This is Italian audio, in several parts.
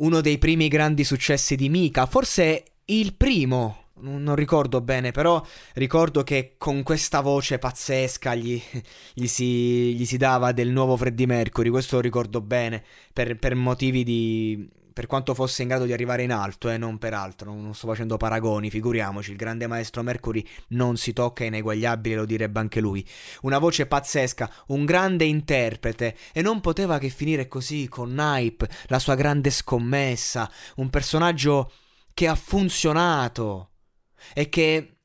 Uno dei primi grandi successi di Mika, forse il primo, non ricordo bene, però ricordo che con questa voce pazzesca gli, gli, si, gli, si, dava del nuovo Freddie Mercury, questo lo ricordo bene, per, per motivi di... per quanto fosse in grado di arrivare in alto e eh, non per altro, non sto facendo paragoni, figuriamoci, il grande maestro Mercury non si tocca, è ineguagliabile, lo direbbe anche lui. Una voce pazzesca, un grande interprete e non poteva che finire così con Hype, la sua grande scommessa, un personaggio che ha funzionato e che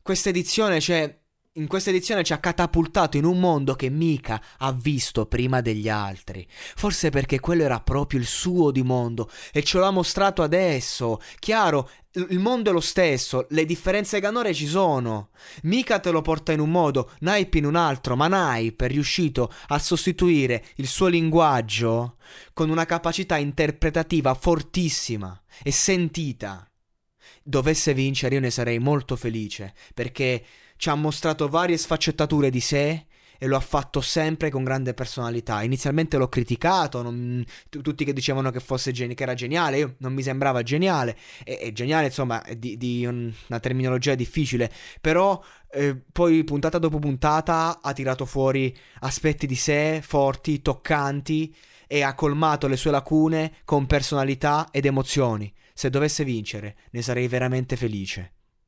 questa edizione, cioè, in questa edizione ci ha catapultato in un mondo che mica ha visto prima degli altri. Forse perché quello era proprio il suo di mondo e ce l'ha mostrato adesso. Chiaro, il mondo è lo stesso, le differenze canore ci sono. Mika te lo porta in un modo, Naipe in un altro, ma Naipe è riuscito a sostituire il suo linguaggio con una capacità interpretativa fortissima e sentita. Dovesse vincere io ne sarei molto felice, perché ci ha mostrato varie sfaccettature di sé e lo ha fatto sempre con grande personalità. Inizialmente l'ho criticato, non, t- tutti che dicevano che, fosse geni- che era geniale, io non mi sembrava geniale, e, e geniale insomma è di, di un, una terminologia difficile, però eh, poi puntata dopo puntata ha tirato fuori aspetti di sé forti, toccanti e ha colmato le sue lacune con personalità ed emozioni. Se dovesse vincere, ne sarei veramente felice.